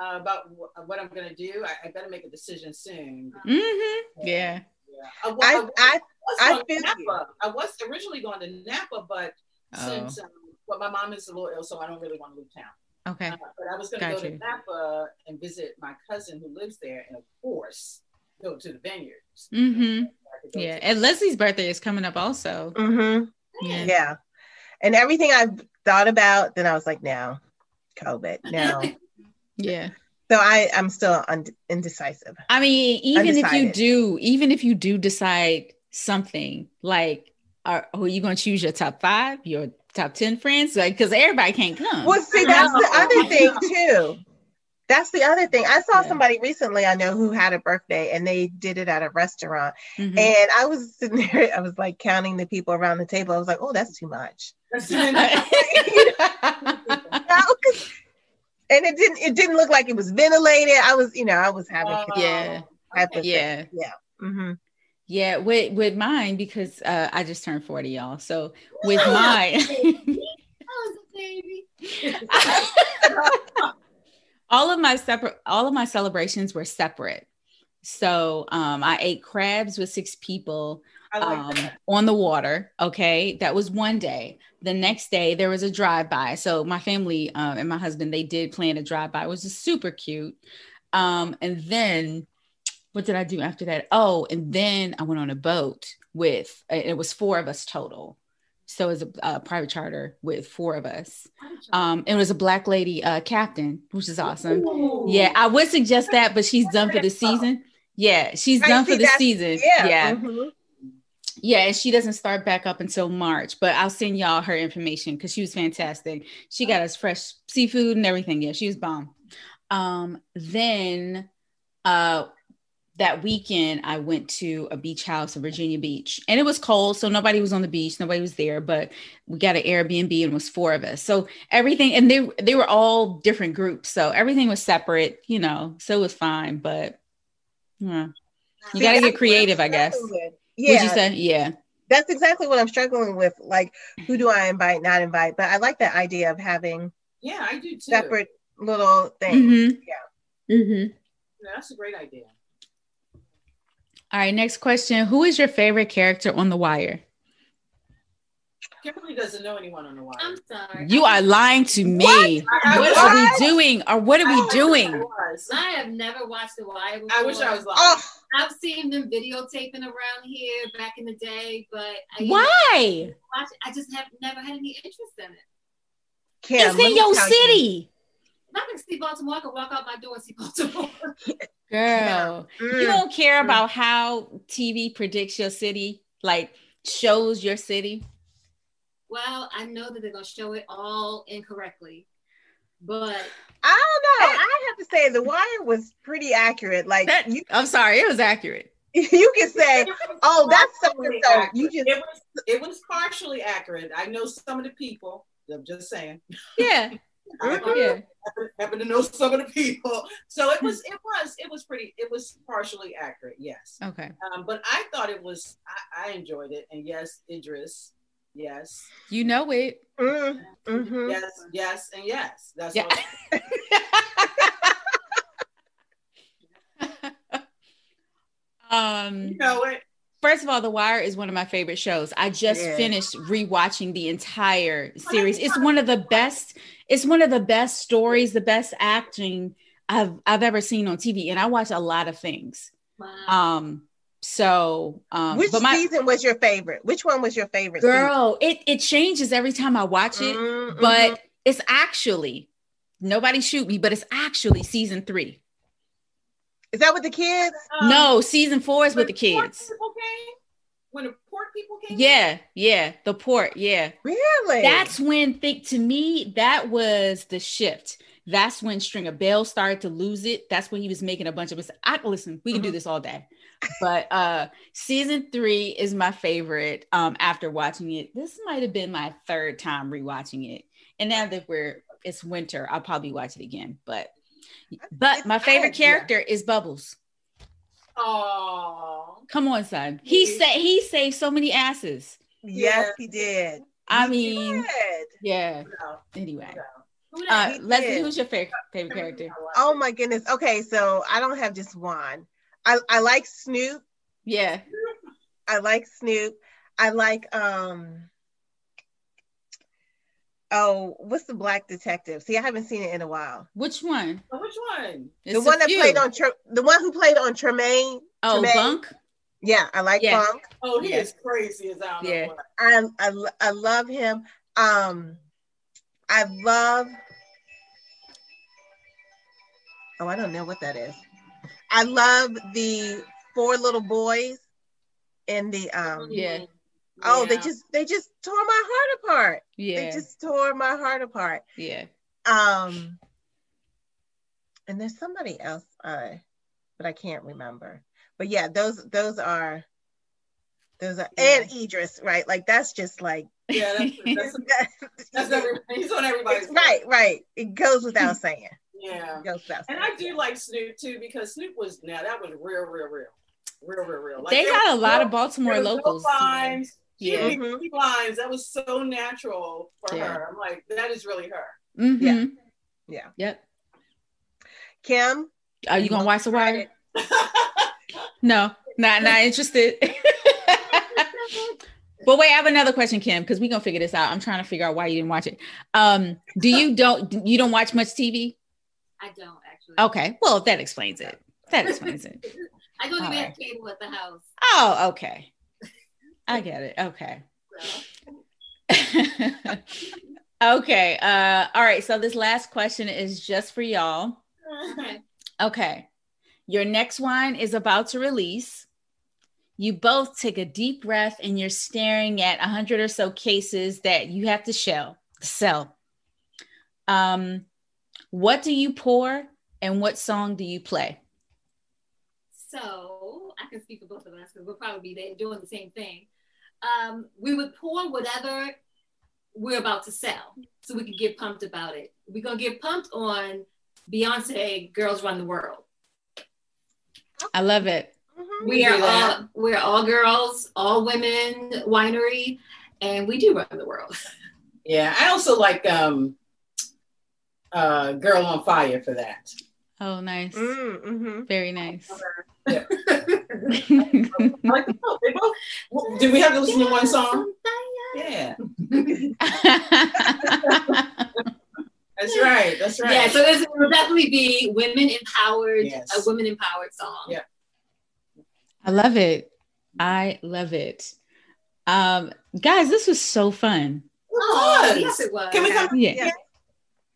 C: uh, about wh- what I'm going to do. I, I got to make a decision soon.
B: Mm-hmm. Yeah.
C: Yeah. I, wa-
D: I,
C: I,
D: I
C: was
D: I
C: going to
D: feel
C: Napa. I was originally going to Napa, but
B: Oh.
C: since um, but my mom is a little ill, so I don't really want to leave town.
B: Okay.
C: Uh, but I was going to go
B: you.
C: to Napa and visit my cousin who lives there, and of course, go to the vineyards.
B: Mm-hmm.
C: I
B: Yeah. And Leslie's birthday is coming up also.
D: hmm
B: Yeah.
D: Yeah. And everything I've thought about, then I was like, no, COVID, no.
B: Yeah.
D: so I, I'm still und- indecisive.
B: I mean, even if you do, even if you do decide something, like, are who are you going to choose your top five, your top ten friends? Like, because everybody can't come.
D: Well, see, that's the other thing too. That's the other thing. I saw
B: Yeah.
D: somebody recently I know who had a birthday and they did it at a restaurant.
B: Mhm.
D: And I was sitting there, I was like counting the people around the table. I was like, oh, that's too much. That's You know, 'cause- and it didn't it didn't look like it was ventilated. I was, you know, I was having
C: Oh,
B: Yeah.
D: type of
B: yeah.
D: thing. Yeah. hmm
B: Yeah, with with mine because uh, I just turned forty, y'all. So with mine,
E: baby.
B: all of my separate, all of my celebrations were separate. So um, I ate crabs with six people
C: like
B: um, on the water. Okay, that was one day. The next day there was a drive by. So my family um, and my husband they did plan a drive by. It was just super cute. Um, and then what did I do after that? Oh, and then I went on a boat with. It was four of us total. So it was a, a private charter with four of us. Um, it was a black lady uh, captain, which is awesome.
C: Ooh.
B: Yeah, I would suggest that, but she's done for the season. Yeah, she's
D: Right,
B: done for the season.
D: Yeah.
B: Yeah.
D: mhm.
B: Yeah, and she doesn't start back up until March, but I'll send y'all her information because she was fantastic. She got us fresh seafood and everything. Yeah, she was bomb. Um, then uh that weekend I went to a beach house in Virginia Beach and it was cold, so nobody was on the beach, nobody was there, but we got an Airbnb and it was four of us. So everything and they they were all different groups, so everything was separate, you know, so it was fine, but yeah. You gotta get creative, I guess.
D: Struggling with.
B: Would you
D: Yeah,
B: say? Yeah.
D: that's exactly what I'm struggling with. Like, who do I invite, not invite? But I like that idea of having
C: Yeah, I do too.
D: separate little things.
B: Mm-hmm. Mm-hmm.
C: Yeah, that's a great idea.
B: All right, next question. Who is your favorite character on The Wire?
C: Kimberly doesn't know anyone on the wire.
E: I'm sorry.
B: You are lying to me.
C: I- I
B: What are we doing? Or what are
C: I
B: we doing?
E: I have never watched The Wire before.
C: I wish I was lying.
D: Oh,
E: I've seen them videotaping around here back in the day, but I,
B: Why?
E: Watch, I just have never had any interest in it.
D: Kim,
B: It's
D: let
B: in your
D: tell you.
B: city.
E: If I can see Baltimore, I can walk out my door and see Baltimore.
B: Girl, you
D: Mm.
B: don't care about how TV predicts your city, like shows your city.
E: Well, I know that they're gonna show it all incorrectly, but
D: I don't know. I have to say, The Wire was pretty accurate. Like,
B: That-
D: you,
B: I'm sorry, it was accurate.
D: you can say, oh, that's so
C: Partially
D: so.
C: accurate.
D: You just
C: it was it was partially accurate. I know some of the people. I'm just saying.
B: Yeah,
C: I
B: yeah.
C: happen, happen to know some of the people. So it was it was it was pretty it was partially accurate, yes.
B: Okay.
C: Um, but I thought it was I, I enjoyed it. And yes, Idris. Yes.
B: You know it.
D: Mm, mhm.
C: Yes, yes, and yes. That's
B: Yeah.
C: what
B: um
C: you know it.
B: First of all, The Wire is one of my favorite shows. I just
D: Yeah.
B: finished rewatching the entire series. It's one of the best. It's one of the best stories, the best acting I've I've ever seen on TV. And I watch a lot of things.
E: wow.
B: Um, so um,
D: Which
B: but my
D: season was your favorite? Which one was your favorite? season?
B: girl, it it changes every time I watch it,
D: Mm,
B: but it's actually nobody shoot me, but it's actually season three.
D: is that with the kids?
C: Um,
B: no, season four is with the kids.
C: people came, when the port people came.
B: Yeah, yeah, the port, yeah.
D: Really?
B: That's when think to me that was the shift. That's when Stringer Bell started to lose it. That's when he was making a bunch of us I listen, we can do
D: Mhm.
B: this all day. But uh season three is my favorite um after watching it. This might have been my third time rewatching it. And now that we're it's winter, I'll probably watch it again. But but
D: It's
B: my favorite
D: good, yeah.
B: character is Bubbles.
C: Oh,
B: Come on, son. He said he saved so many asses.
D: yes, he did.
B: I
D: He
B: mean,
D: did.
B: yeah.
C: no,
B: Anyway.
C: no.
E: Who
B: Uh,
E: that?
D: He
B: Leslie, who's your favorite favorite character?
D: Oh my goodness. Okay, so I don't have just one. I, I like Snoop.
B: Yeah.
D: I like Snoop. I like um oh, what's the black detective? See, I haven't seen it in a while.
B: Which one?
C: Oh, Which one?
B: It's
D: the
B: a
D: one that
B: few.
D: played on the one who played on Treme.
B: Oh,
D: Treme.
B: Bunk.
D: Yeah, I like
B: Yeah.
D: Bunk.
C: Oh, he
B: Yeah.
C: is crazy as I don't
B: Yeah.
C: know what.
D: I, I I love him. Um, I love. Oh, I don't know what that is. I love the four little boys in the um.
B: Yeah.
D: Oh, they just they just tore my heart apart.
B: Yeah.
D: They just tore my heart apart.
B: yeah.
D: Um, and there's somebody else, uh, but I can't remember. But yeah, those those are those are and Idris, right? Like that's just like
C: Yeah, that's, that's, that's every, he's on everybody's
D: right, right. It goes without saying.
C: Yeah.
D: Goes without.
C: And I do like Snoop too because Snoop was now that was real, real, real, real, real, real. Like,
B: they
C: there
B: got a lot
C: no-
B: of Baltimore
C: there was no
B: locals.
C: lines. She
B: Yeah.
C: didn't
D: Mhm.
C: keep lines. That was so natural for
B: Yeah.
C: her. I'm like, that is really her.
B: Mhm.
D: Yeah. Yeah.
B: Yep.
D: Kim,
B: Are you gonna watch the wire? No, not not interested. but wait, I have another question, Kim, because we're gonna figure this out. I'm trying to figure out why you didn't watch it. Um, do you don't you don't watch much TV?
E: I don't actually.
B: Okay, well that explains it. That explains it.
E: I don't even
B: All
E: have
B: right.
E: cable at the house.
B: Oh, okay. I get it. Okay. Okay. Uh, all right. So this last question is just for y'all.
E: Okay.
B: Okay. Your next wine is about to release. You both take a deep breath and you're staring at a hundred or so cases that you have to shell, sell. Um, what do you pour and what song do you play?
E: So I can speak for both of us because we'll probably be there doing the same thing. Um, we would pour whatever we're about to sell so we can get pumped about it. We're gonna get pumped on Beyonce Girls Run the World.
B: I love it.
E: We
C: We
E: are all we're all girls, all women winery, and we do run the world.
C: Yeah, I also like um, uh, "Girl on Fire" for that.
B: Oh, nice.
D: Mm, mhm.
B: Very nice.
C: I like them. They both. Well, Do we have to listen to one song? Yeah, that's right. That's right.
E: Yeah, so this will definitely be women empowered,
C: Yes.
E: a women empowered song.
C: Yeah.
B: I love it. I love it. Um, guys, this was so fun.
E: Oh,
C: It was.
E: yes, it was.
C: Can we come,
B: Yeah.
D: Yeah.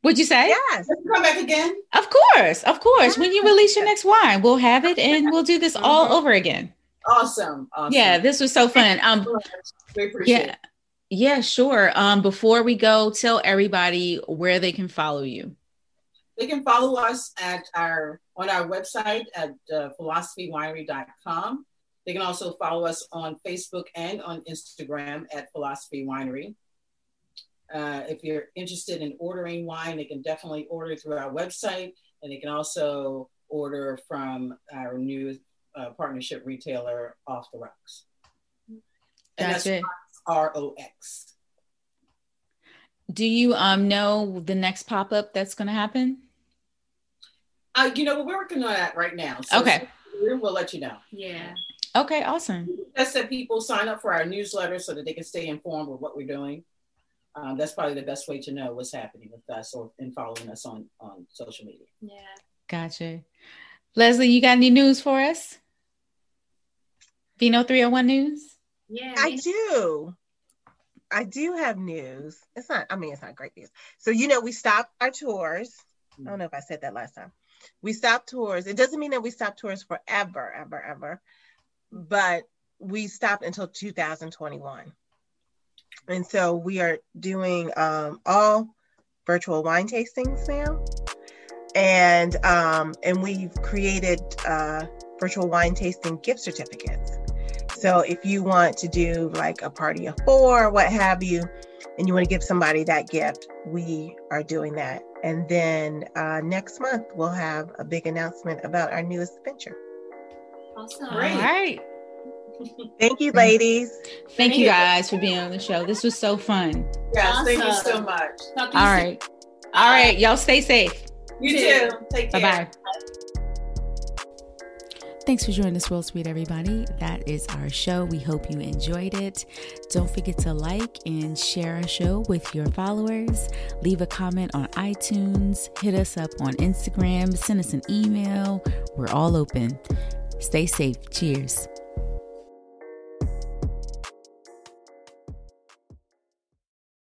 B: What'd you say?
D: Yes.
C: can we come back again?
B: Of course, of course. When you release your next wine, we'll have it and we'll do this all
C: Mhm.
B: over again.
C: Awesome. awesome.
B: Yeah, this was so fun. Um,
C: we appreciate
B: yeah,
C: it.
B: yeah, sure. Um, before we go, tell everybody where they can follow you.
C: They can follow us at our on our website at uh, philosophywinery.com. They can also follow us on Facebook and on Instagram at Philosophy Winery. Uh, if you're interested in ordering wine, they can definitely order through our website, and they can also order from our new uh, partnership retailer, Off the Rox. And that's
B: Gotcha.
C: R O X.
B: Do you um know the next pop up that's going to happen?
C: Uh, you know, we're working on that right now. So
B: Okay.
C: we'll we'll let you know.
E: Yeah.
B: Okay, awesome.
C: That's that people sign up for our newsletter so that they can stay informed with what we're doing. Um, that's probably the best way to know what's happening with us or in following us on on social media.
E: Yeah.
B: Gotcha. Leslie, you got any news for us? Vino 301 News?
E: Yeah.
D: I do. I do have news. It's not, I mean, it's not great news. So, you know, we stopped our tours. I don't know if I said that last time. We stopped tours. It doesn't mean that we stopped tours forever, ever, ever, but we stopped until 2021. And so we are doing um, all virtual wine tastings now. And um, and we've created uh, virtual wine tasting gift certificates. So if you want to do like a party of four or what have you, and you want to give somebody that gift, we are doing that. And then uh, next month, we'll have a big announcement about our newest venture.
E: Awesome.
C: Great.
B: right.
D: Thank you, ladies.
B: Thank you guys for being on the show. This was so fun.
C: Yes, thank you so much.
E: Talk to you
B: All
E: soon.
B: right. All right. Y'all stay safe.
C: You
E: too.
C: too. Take
B: Bye
C: care.
B: bye. Thanks for joining us, Swirl Suite, everybody. That is our show. We hope you enjoyed it. Don't forget to like and share our show with your followers. Leave a comment on iTunes. Hit us up on Instagram. Send us an email. We're all open. Stay safe. Cheers.